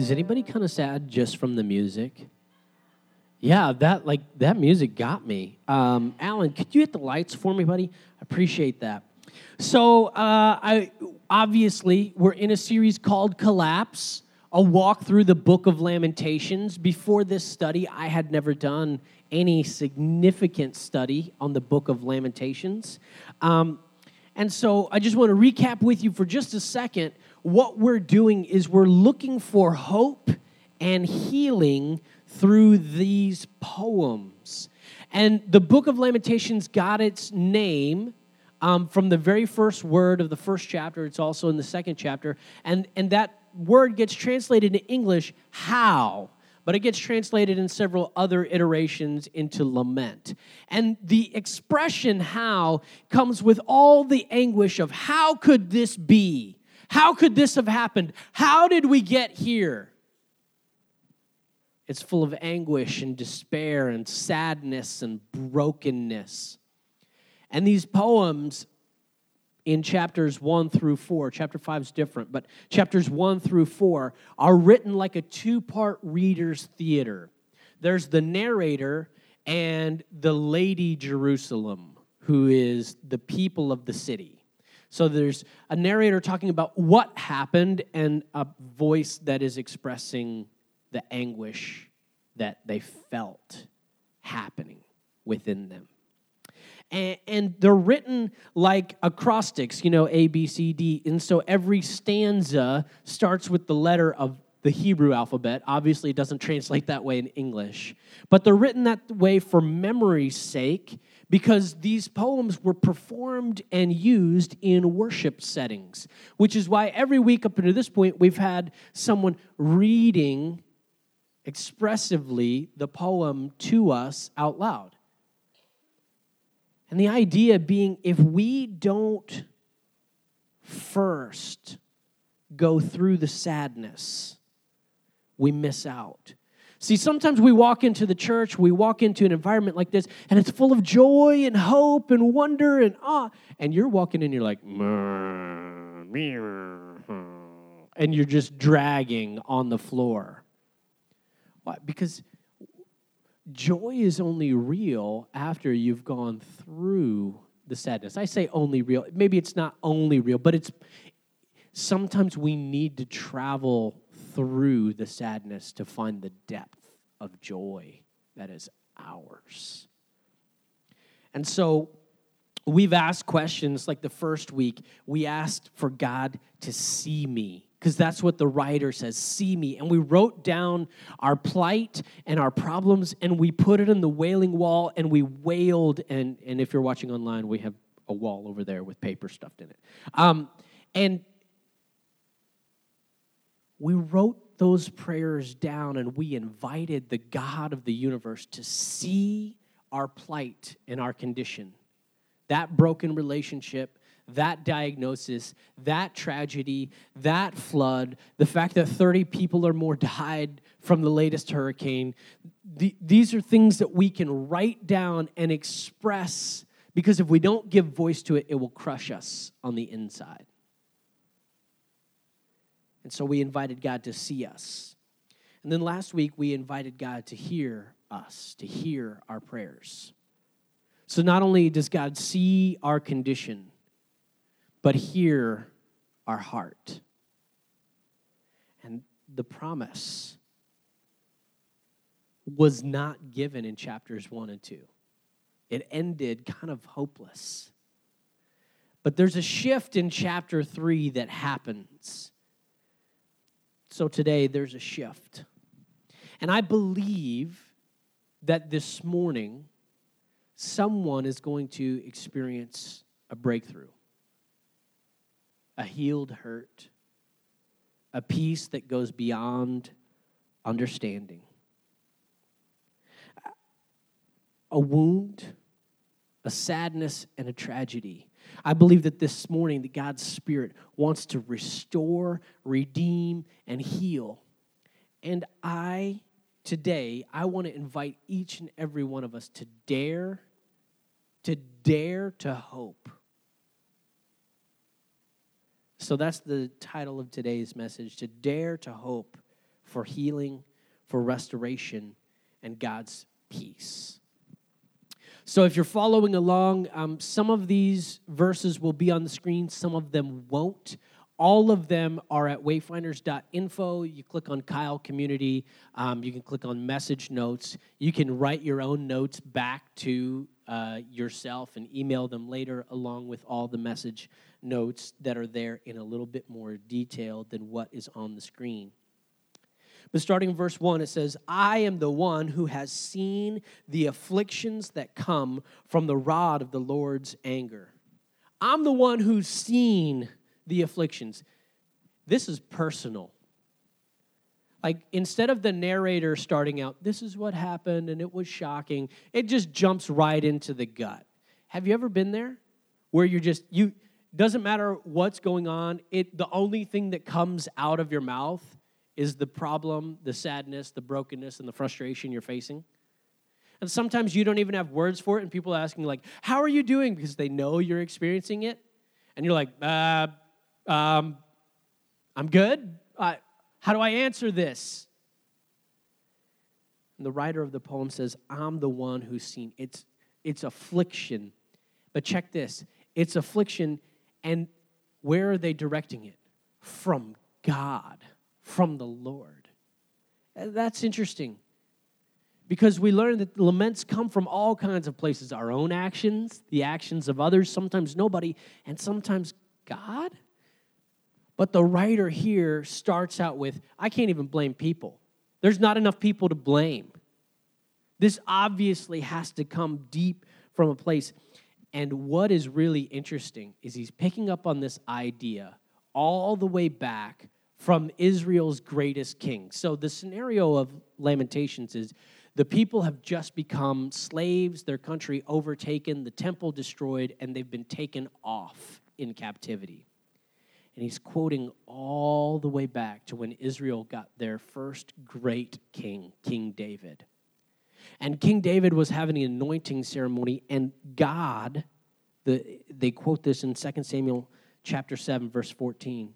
is anybody kind of sad just from the music? Yeah, that like that music got me. Um, Alan, could you hit the lights for me, buddy? I appreciate that. So, uh, I obviously we're in a series called Collapse, a walk through the Book of Lamentations. Before this study, I had never done any significant study on the Book of Lamentations, um, and so I just want to recap with you for just a second. What we're doing is we're looking for hope and healing through these poems. And the book of Lamentations got its name um, from the very first word of the first chapter. It's also in the second chapter. And, and that word gets translated in English, how, but it gets translated in several other iterations into lament. And the expression how comes with all the anguish of how could this be? How could this have happened? How did we get here? It's full of anguish and despair and sadness and brokenness. And these poems in chapters 1 through 4, chapter 5 is different, but chapters 1 through 4 are written like a two part reader's theater. There's the narrator and the Lady Jerusalem, who is the people of the city. So there's a narrator talking about what happened and a voice that is expressing the anguish that they felt happening within them. And, and, they're written like acrostics, you know, A, B, C, D. And so every stanza starts with the letter of the Hebrew alphabet. Obviously, it doesn't translate that way in English. But they're written that way for memory's sake because these poems were performed and used in worship settings, which is why every week up until this point, we've had someone reading expressively the poem to us out loud. And the idea being if we don't first go through the sadness, we miss out. See, sometimes we walk into the church, we walk into an environment like this, and it's full of joy and hope and wonder and awe. And you're walking in, you're like, and you're just dragging on the floor. Why? Because joy is only real after you've gone through the sadness. I say only real. Maybe it's not only real, but it's sometimes we need to travel through the sadness to find the depth of joy that is ours. And so we've asked questions like the first week, we asked for God to see me because that's what the writer says see me. And we wrote down our plight and our problems and we put it in the wailing wall and we wailed. And, and if you're watching online, we have a wall over there with paper stuffed in it. Um, and we wrote those prayers down and we invited the God of the universe to see our plight and our condition, that broken relationship that diagnosis, that tragedy, that flood, the fact that 30 people or more died from the latest hurricane, the, these are things that we can write down and express because if we don't give voice to it, it will crush us on the inside. And so we invited God to see us. And then last week, we invited God to hear us, to hear our prayers. So not only does God see our condition, but hear our heart. And the promise was not given in chapters one and two, it ended kind of hopeless. But there's a shift in chapter three that happens. So today there's a shift. And I believe that this morning someone is going to experience a breakthrough a healed hurt, a peace that goes beyond understanding, a wound, a sadness, and a tragedy. I believe that this morning that God's Spirit wants to restore, redeem, and heal. And I, today, I want to invite each and every one of us to dare, to dare to hope so that's the title of today's message to dare to hope for healing, for restoration, and God's peace. So, if you're following along, um, some of these verses will be on the screen, some of them won't. All of them are at wayfinders.info. You click on Kyle Community. Um, you can click on message notes. You can write your own notes back to uh, yourself and email them later, along with all the message notes that are there in a little bit more detail than what is on the screen. But starting in verse 1, it says, I am the one who has seen the afflictions that come from the rod of the Lord's anger. I'm the one who's seen the afflictions. This is personal. Like instead of the narrator starting out, this is what happened and it was shocking, it just jumps right into the gut. Have you ever been there? Where you're just, you, doesn't matter what's going on, it, the only thing that comes out of your mouth is the problem, the sadness, the brokenness, and the frustration you're facing. And sometimes you don't even have words for it, and people are asking, like, how are you doing? Because they know you're experiencing it. And you're like, uh, um, I'm good. How do I answer this? And the writer of the poem says, I'm the one who's seen. It's, it's affliction. But check this it's affliction, and where are they directing it? From God, from the Lord. Uh, that's interesting because we learn that laments come from all kinds of places our own actions, the actions of others, sometimes nobody, and sometimes God. But the writer here starts out with I can't even blame people. There's not enough people to blame. This obviously has to come deep from a place. And what is really interesting is he's picking up on this idea all the way back from Israel's greatest king. So the scenario of Lamentations is the people have just become slaves, their country overtaken, the temple destroyed, and they've been taken off in captivity. And he's quoting all the way back to when Israel got their first great king, King David. And King David was having an anointing ceremony, and God, the, they quote this in 2 Samuel chapter 7, verse 14.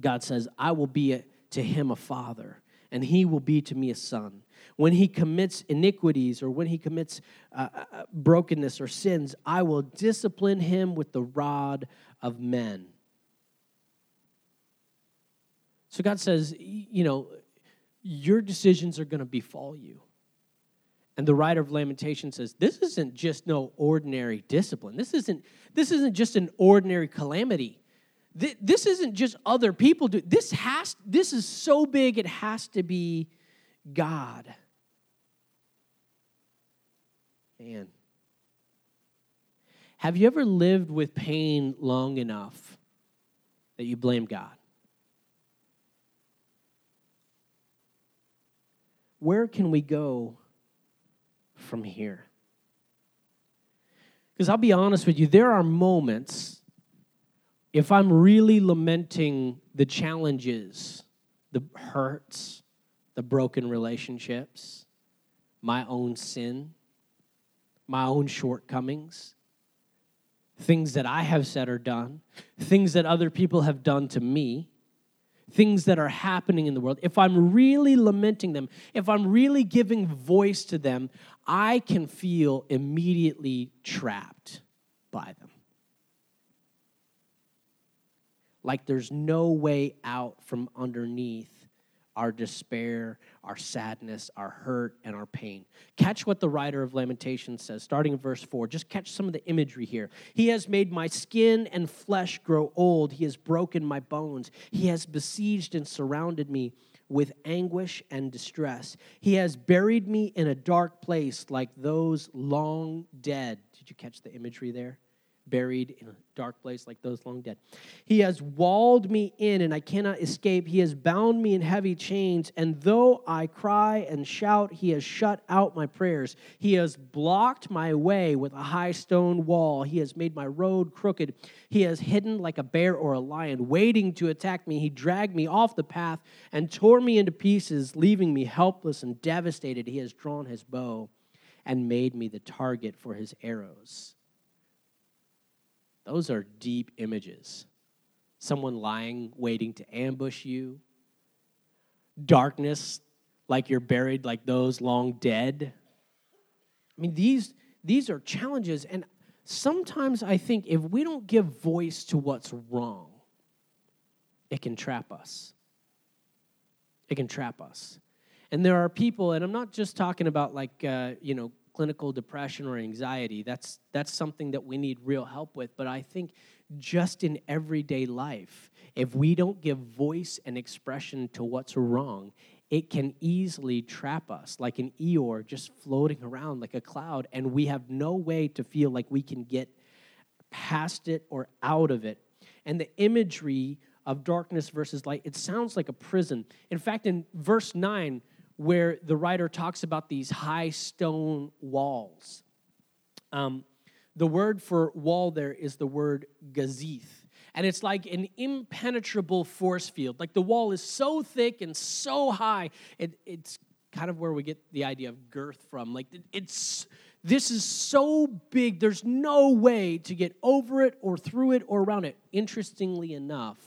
God says, I will be a, to him a father, and he will be to me a son. When he commits iniquities or when he commits uh, uh brokenness or sins, I will discipline him with the rod of men. So God says, you know, your decisions are going to befall you. And the writer of Lamentation says, this isn't just no ordinary discipline. This isn't, this isn't just an ordinary calamity. This isn't just other people do. This has this is so big it has to be God. Man. Have you ever lived with pain long enough that you blame God? where can we go from here? Because I'll be honest with you, there are moments, if I'm really lamenting the challenges, the hurts, the broken relationships, my own sin, my own shortcomings, things that I have said or done, things that other people have done to me, things that are happening in the world, if I'm really lamenting them, if I'm really giving voice to them, I can feel immediately trapped by them. Like there's no way out from underneath our despair, our sadness, our hurt, and our pain. Catch what the writer of Lamentations says, starting in verse 4. Just catch some of the imagery here. He has made my skin and flesh grow old. He has broken my bones. He has besieged and surrounded me with anguish and distress. He has buried me in a dark place like those long dead. Did you catch the imagery there? Buried in a dark place like those long dead. He has walled me in and I cannot escape. He has bound me in heavy chains. And though I cry and shout, he has shut out my prayers. He has blocked my way with a high stone wall. He has made my road crooked. He has hidden like a bear or a lion, waiting to attack me. He dragged me off the path and tore me into pieces, leaving me helpless and devastated. He has drawn his bow and made me the target for his arrows. Those are deep images. Someone lying, waiting to ambush you. darkness like you're buried like those long dead. I mean, these, these are challenges. And sometimes I think if we don't give voice to what's wrong, it can trap us. It can trap us. And there are people, and I'm not just talking about like, uh, you know, clinical depression or anxiety. That's, that's something that we need real help with. But I think just in everyday life, if we don't give voice and expression to what's wrong, it can easily trap us like an Eeyore just floating around like a cloud, and we have no way to feel like we can get past it or out of it. And the imagery of darkness versus light, it sounds like a prison. In fact, in verse 9, where the writer talks about these high stone walls, um, the word for wall there is the word gazith and it's like an impenetrable force field. Like the wall is so thick and so high, it, it's kind of where we get the idea of girth from. Like it's this is so big, there's no way to get over it or through it or around it. Interestingly enough,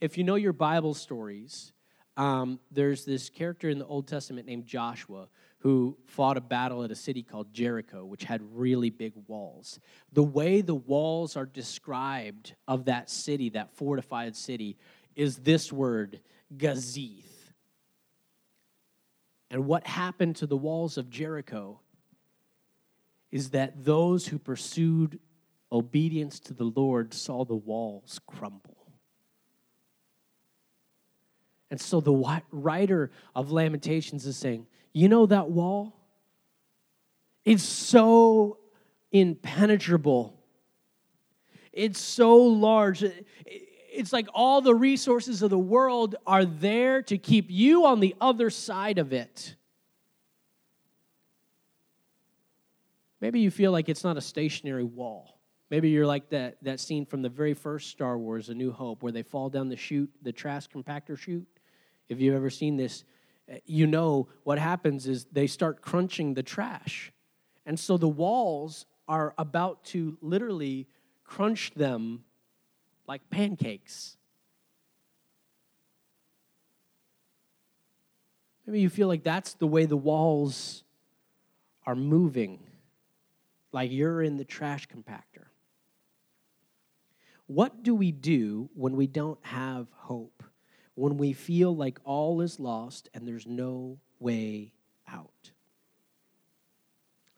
if you know your Bible stories, um, there's this character in the Old Testament named Joshua who fought a battle at a city called Jericho, which had really big walls. The way the walls are described of that city, that fortified city, is this word, gazith. And what happened to the walls of Jericho is that those who pursued obedience to the Lord saw the walls crumble. And so the writer of Lamentations is saying, you know that wall? It's so impenetrable. It's so large. It's like all the resources of the world are there to keep you on the other side of it. Maybe you feel like it's not a stationary wall. Maybe you're like that, that scene from the very first Star Wars, A New Hope, where they fall down the chute, the trash compactor chute. If you've ever seen this, eh, you know what happens is they start crunching the trash. And so the walls are about to literally crunch them like pancakes. Maybe you feel like that's the way the walls are moving, like you're in the trash compactor. What do we do when we don't have hope? When we feel like all is lost and there's no way out.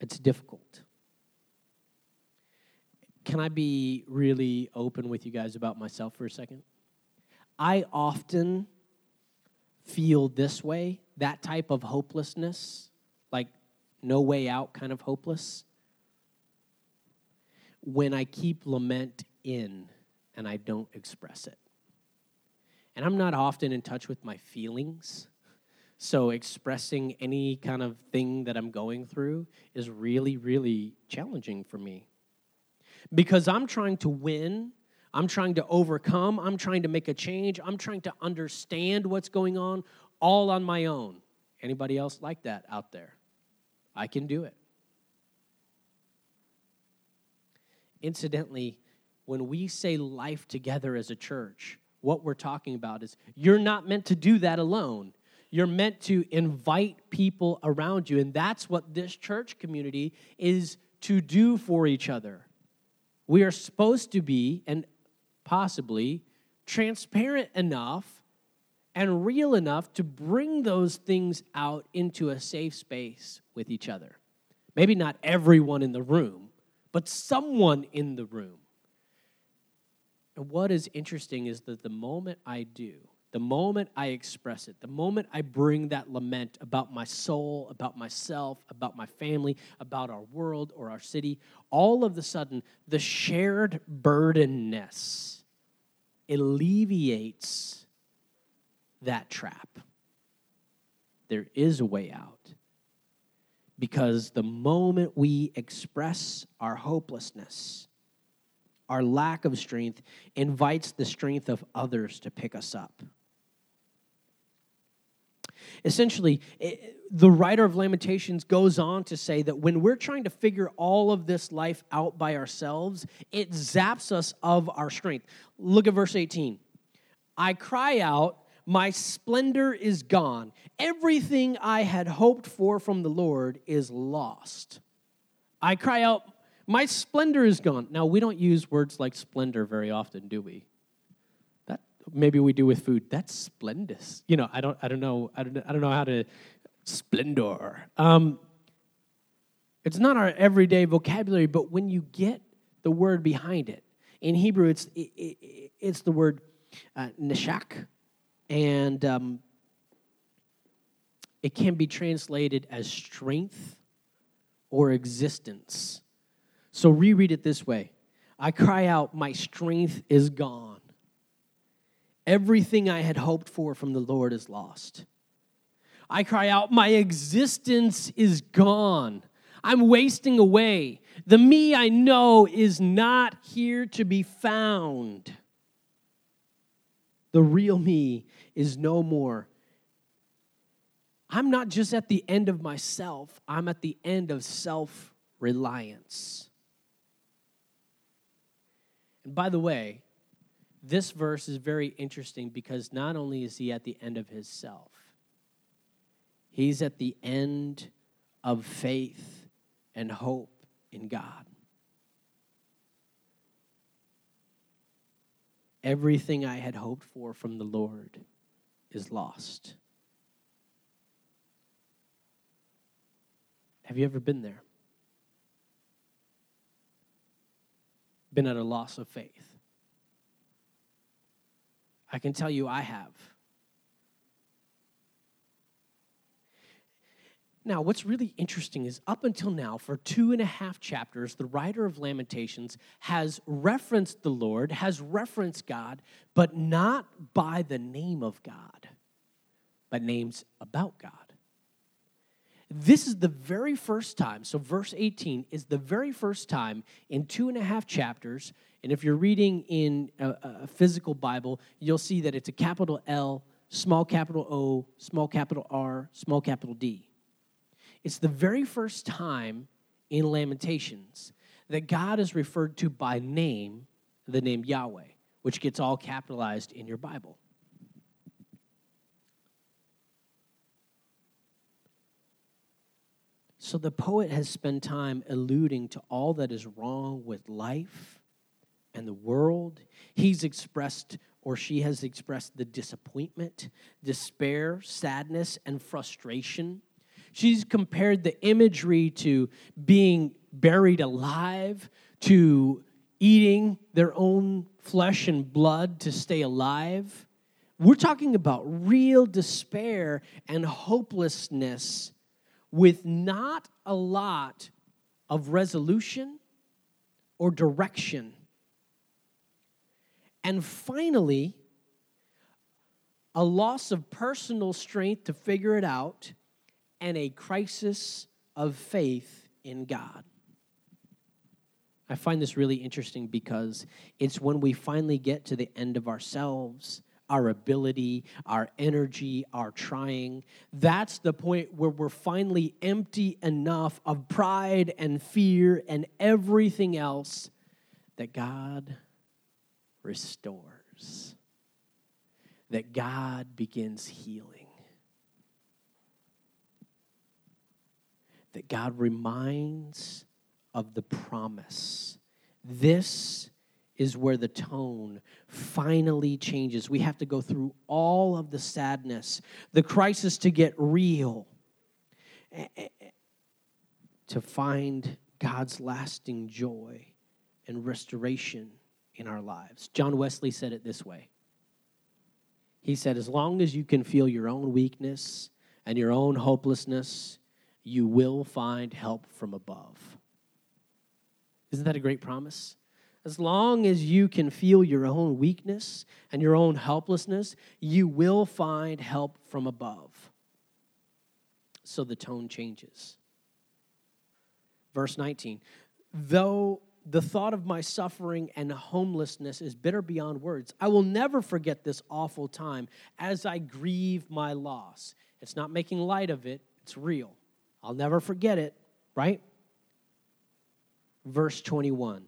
It's difficult. Can I be really open with you guys about myself for a second? I often feel this way, that type of hopelessness, like no way out kind of hopeless, when I keep lament in and I don't express it. And I'm not often in touch with my feelings. So expressing any kind of thing that I'm going through is really, really challenging for me. Because I'm trying to win, I'm trying to overcome, I'm trying to make a change, I'm trying to understand what's going on all on my own. Anybody else like that out there? I can do it. Incidentally, when we say life together as a church, what we're talking about is you're not meant to do that alone. You're meant to invite people around you. And that's what this church community is to do for each other. We are supposed to be, and possibly, transparent enough and real enough to bring those things out into a safe space with each other. Maybe not everyone in the room, but someone in the room. And what is interesting is that the moment I do, the moment I express it, the moment I bring that lament about my soul, about myself, about my family, about our world or our city, all of a sudden, the shared burdenness alleviates that trap. There is a way out. Because the moment we express our hopelessness, our lack of strength invites the strength of others to pick us up. Essentially, it, the writer of Lamentations goes on to say that when we're trying to figure all of this life out by ourselves, it zaps us of our strength. Look at verse 18. I cry out, my splendor is gone. Everything I had hoped for from the Lord is lost. I cry out, My splendor is gone. Now, we don't use words like splendor very often, do we? That maybe we do with food. That's splendous. You know, I don't, I don't know, I don't, I don't know how to splendor. Um, it's not our everyday vocabulary, but when you get the word behind it, in Hebrew, it's it, it, it's the word uh, neshak, and um, it can be translated as strength or existence. So reread it this way I cry out, My strength is gone. Everything I had hoped for from the Lord is lost. I cry out, My existence is gone. I'm wasting away. The me I know is not here to be found. The real me is no more. I'm not just at the end of myself, I'm at the end of self reliance. By the way, this verse is very interesting because not only is he at the end of his self, he's at the end of faith and hope in God. Everything I had hoped for from the Lord is lost. Have you ever been there? Been at a loss of faith? I can tell you I have. Now, what's really interesting is up until now, for two and a half chapters, the writer of Lamentations has referenced the Lord, has referenced God, but not by the name of God, but names about God. This is the very first time, so verse 18 is the very first time in two and a half chapters. And if you're reading in a, a physical Bible, you'll see that it's a capital L, small capital O, small capital R, small capital D. It's the very first time in Lamentations that God is referred to by name, the name Yahweh, which gets all capitalized in your Bible. So the poet has spent time alluding to all that is wrong with life and the world. He's expressed or she has expressed the disappointment, despair, sadness, and frustration She's compared the imagery to being buried alive, to eating their own flesh and blood to stay alive. We're talking about real despair and hopelessness with not a lot of resolution or direction. And finally, a loss of personal strength to figure it out and a crisis of faith in God. I find this really interesting because it's when we finally get to the end of ourselves, our ability, our energy, our trying. That's the point where we're finally empty enough of pride and fear and everything else that God restores, that God begins healing. that God reminds of the promise. This is where the tone finally changes. We have to go through all of the sadness, the crisis to get real, to find God's lasting joy and restoration in our lives. John Wesley said it this way He said, As long as you can feel your own weakness and your own hopelessness, you will find help from above. Isn't that a great promise? As long as you can feel your own weakness and your own helplessness, you will find help from above. So the tone changes. Verse 19 Though the thought of my suffering and homelessness is bitter beyond words, I will never forget this awful time as I grieve my loss. It's not making light of it, it's real. I'll never forget it, right? Verse 21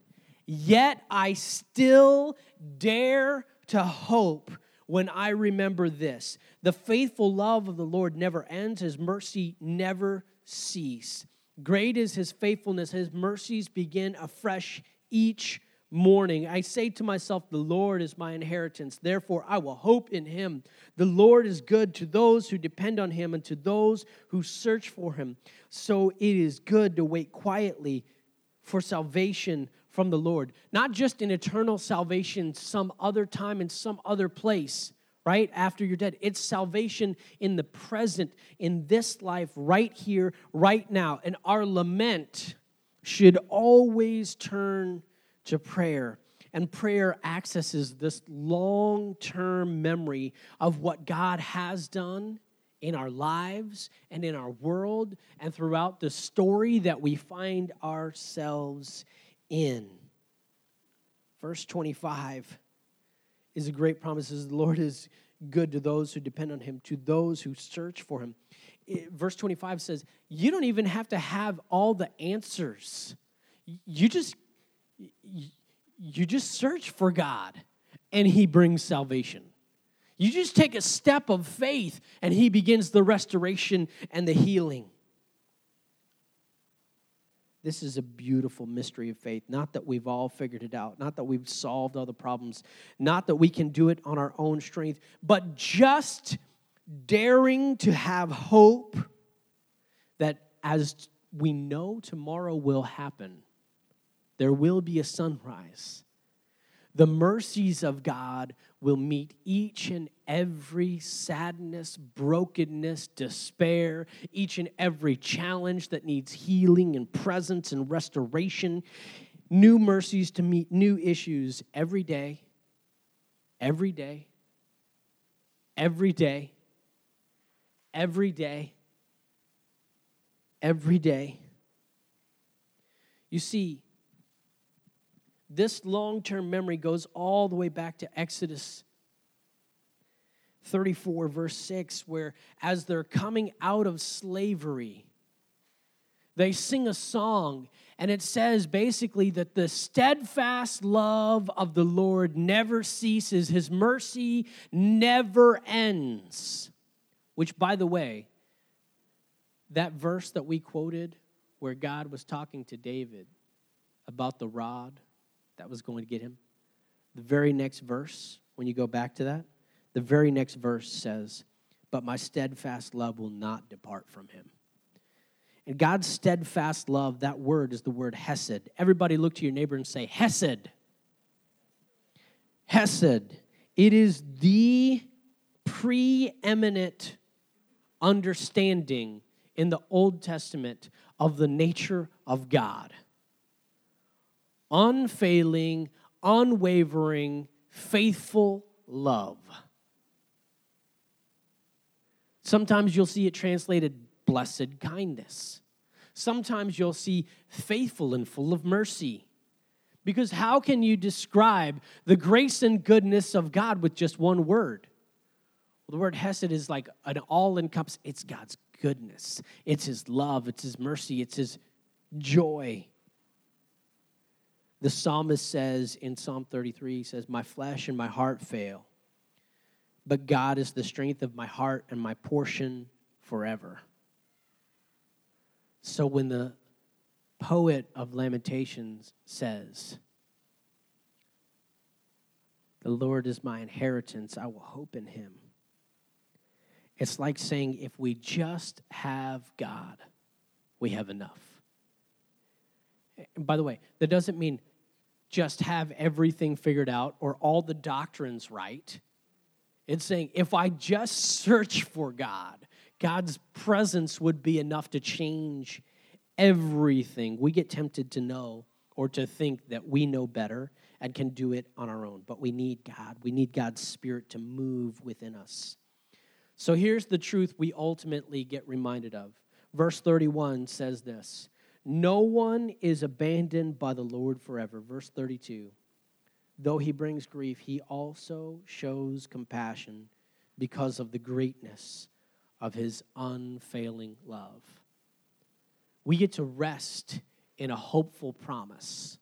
Yet I still dare to hope when I remember this. The faithful love of the Lord never ends, his mercy never cease. Great is his faithfulness, his mercies begin afresh each morning. I say to myself, The Lord is my inheritance, therefore I will hope in him. The Lord is good to those who depend on him and to those who search for him. So it is good to wait quietly for salvation from the Lord, not just an eternal salvation some other time in some other place, right? After you're dead. It's salvation in the present, in this life, right here, right now. And our lament should always turn to prayer. And prayer accesses this long term memory of what God has done in our lives and in our world and throughout the story that we find ourselves in. Verse 25 is a great promise. The Lord is good to those who depend on him, to those who search for him. Verse 25 says, You don't even have to have all the answers. You just you just search for God and he brings salvation. You just take a step of faith and He begins the restoration and the healing. This is a beautiful mystery of faith. Not that we've all figured it out, not that we've solved all the problems, not that we can do it on our own strength, but just daring to have hope that as we know tomorrow will happen, there will be a sunrise. The mercies of God will meet each and every sadness, brokenness, despair, each and every challenge that needs healing and presence and restoration. New mercies to meet new issues every day, every day, every day, every day, every day. You see, this long term memory goes all the way back to Exodus 34, verse 6, where as they're coming out of slavery, they sing a song, and it says basically that the steadfast love of the Lord never ceases, His mercy never ends. Which, by the way, that verse that we quoted, where God was talking to David about the rod, that was going to get him. The very next verse, when you go back to that, the very next verse says, But my steadfast love will not depart from him. And God's steadfast love, that word is the word hesed. Everybody look to your neighbor and say, Hesed. Hesed. It is the preeminent understanding in the Old Testament of the nature of God unfailing, unwavering, faithful love. Sometimes you'll see it translated blessed kindness. Sometimes you'll see faithful and full of mercy. Because how can you describe the grace and goodness of God with just one word? Well, the word Hesed is like an all encompass, it's God's goodness, it's His love, it's His mercy, it's His joy. The psalmist says in Psalm 33, he says, My flesh and my heart fail, but God is the strength of my heart and my portion forever. So when the poet of Lamentations says, The Lord is my inheritance, I will hope in him. It's like saying, if we just have God, we have enough. And by the way, that doesn't mean just have everything figured out or all the doctrines right. It's saying if I just search for God, God's presence would be enough to change everything. We get tempted to know or to think that we know better and can do it on our own, but we need God. We need God's Spirit to move within us. So here's the truth we ultimately get reminded of. Verse 31 says this no one is abandoned by the Lord forever. Verse 32. Though he brings grief, he also shows compassion because of the greatness of his unfailing love. We get to rest in a hopeful promise.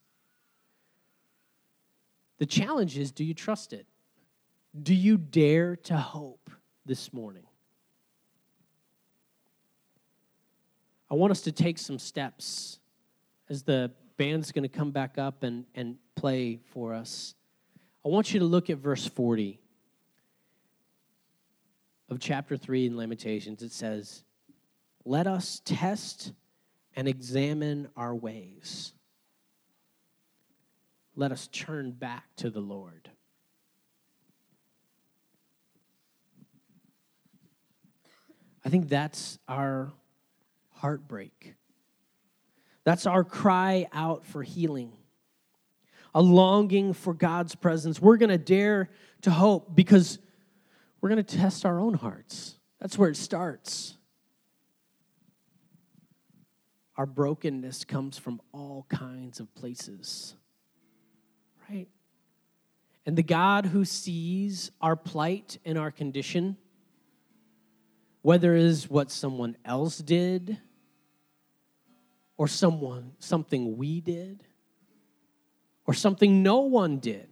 The challenge is do you trust it? Do you dare to hope this morning? I want us to take some steps as the band's going to come back up and, and play for us. I want you to look at verse 40 of chapter 3 in Lamentations. It says, Let us test and examine our ways. Let us turn back to the Lord. I think that's our heartbreak. That's our cry out for healing, a longing for God's presence. We're going to dare to hope because we're going to test our own hearts. That's where it starts. Our brokenness comes from all kinds of places, right? And the God who sees our plight and our condition, whether it is what someone else did or someone something we did or something no one did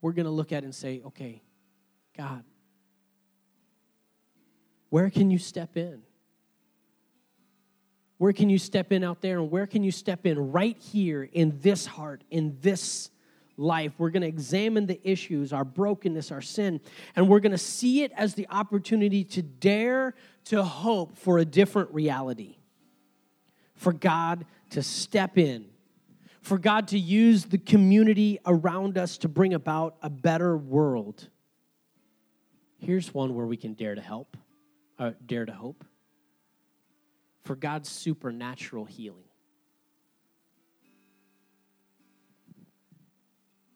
we're going to look at and say okay god where can you step in? Where can you step in out there and where can you step in right here in this heart in this life. We're going to examine the issues, our brokenness, our sin, and we're going to see it as the opportunity to dare to hope for a different reality, for God to step in, for God to use the community around us to bring about a better world. Here's one where we can dare to help, uh, dare to hope, for God's supernatural healing.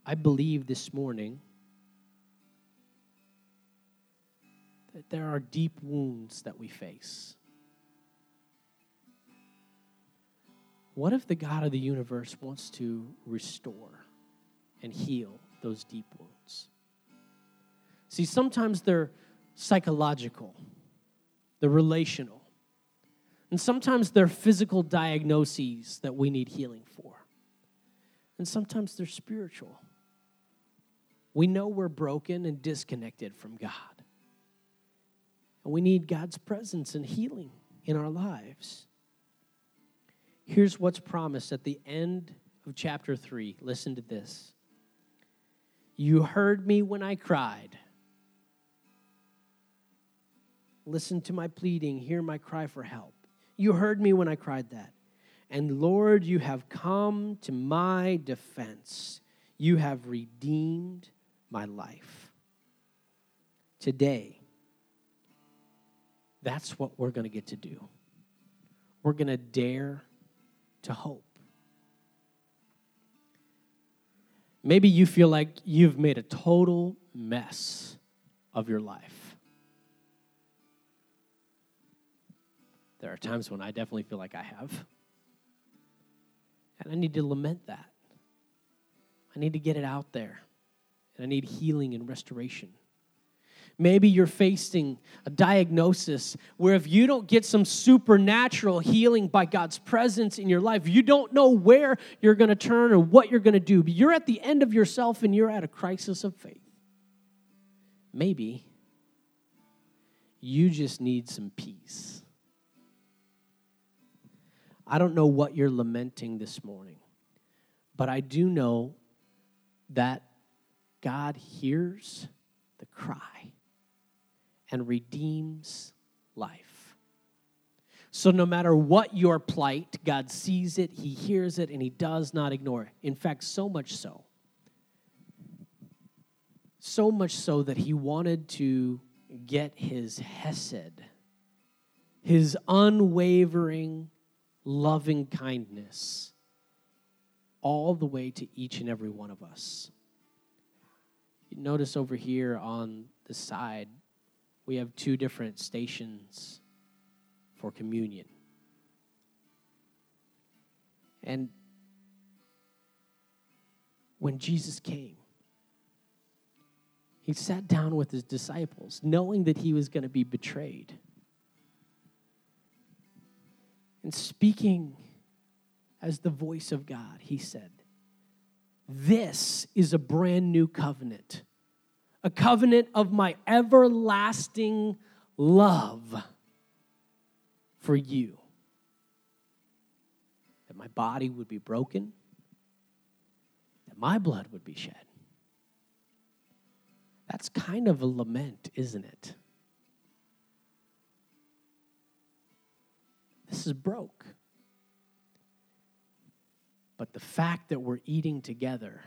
I believe this morning that there are deep wounds that we face. What if the God of the universe wants to restore and heal those deep wounds? See, sometimes they're psychological, they're relational, and sometimes they're physical diagnoses that we need healing for, and sometimes they're spiritual. We know we're broken and disconnected from God. And we need God's presence and healing in our lives. Here's what's promised at the end of chapter 3. Listen to this. You heard me when I cried. Listen to my pleading, hear my cry for help. You heard me when I cried that. And Lord, you have come to my defense. You have redeemed my life. Today, that's what we're going to get to do. We're going to dare to hope. Maybe you feel like you've made a total mess of your life. There are times when I definitely feel like I have. And I need to lament that. I need to get it out there and I need healing and restoration. Maybe you're facing a diagnosis where if you don't get some supernatural healing by God's presence in your life, you don't know where you're going to turn or what you're going to do. But you're at the end of yourself and you're at a crisis of faith. Maybe you just need some peace. I don't know what you're lamenting this morning, but I do know that God hears the cry and redeems life. So, no matter what your plight, God sees it, He hears it, and He does not ignore it. In fact, so much so. So much so that He wanted to get His Hesed, His unwavering, loving kindness, all the way to each and every one of us. Notice over here on the side, we have two different stations for communion. And when Jesus came, he sat down with his disciples, knowing that he was going to be betrayed. And speaking as the voice of God, he said, This is a brand new covenant, a covenant of my everlasting love for you. That my body would be broken, that my blood would be shed. That's kind of a lament, isn't it? This is broke. But the fact that we're eating together,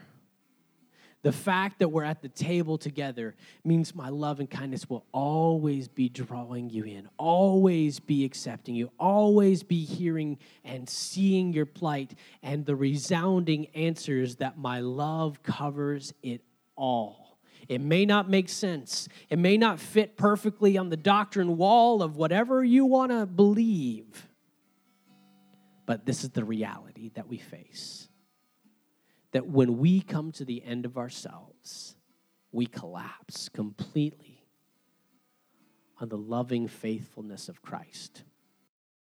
the fact that we're at the table together means my love and kindness will always be drawing you in, always be accepting you, always be hearing and seeing your plight, and the resounding answers that my love covers it all. It may not make sense. It may not fit perfectly on the doctrine wall of whatever you want to believe. But this is the reality that we face. That when we come to the end of ourselves, we collapse completely on the loving faithfulness of Christ.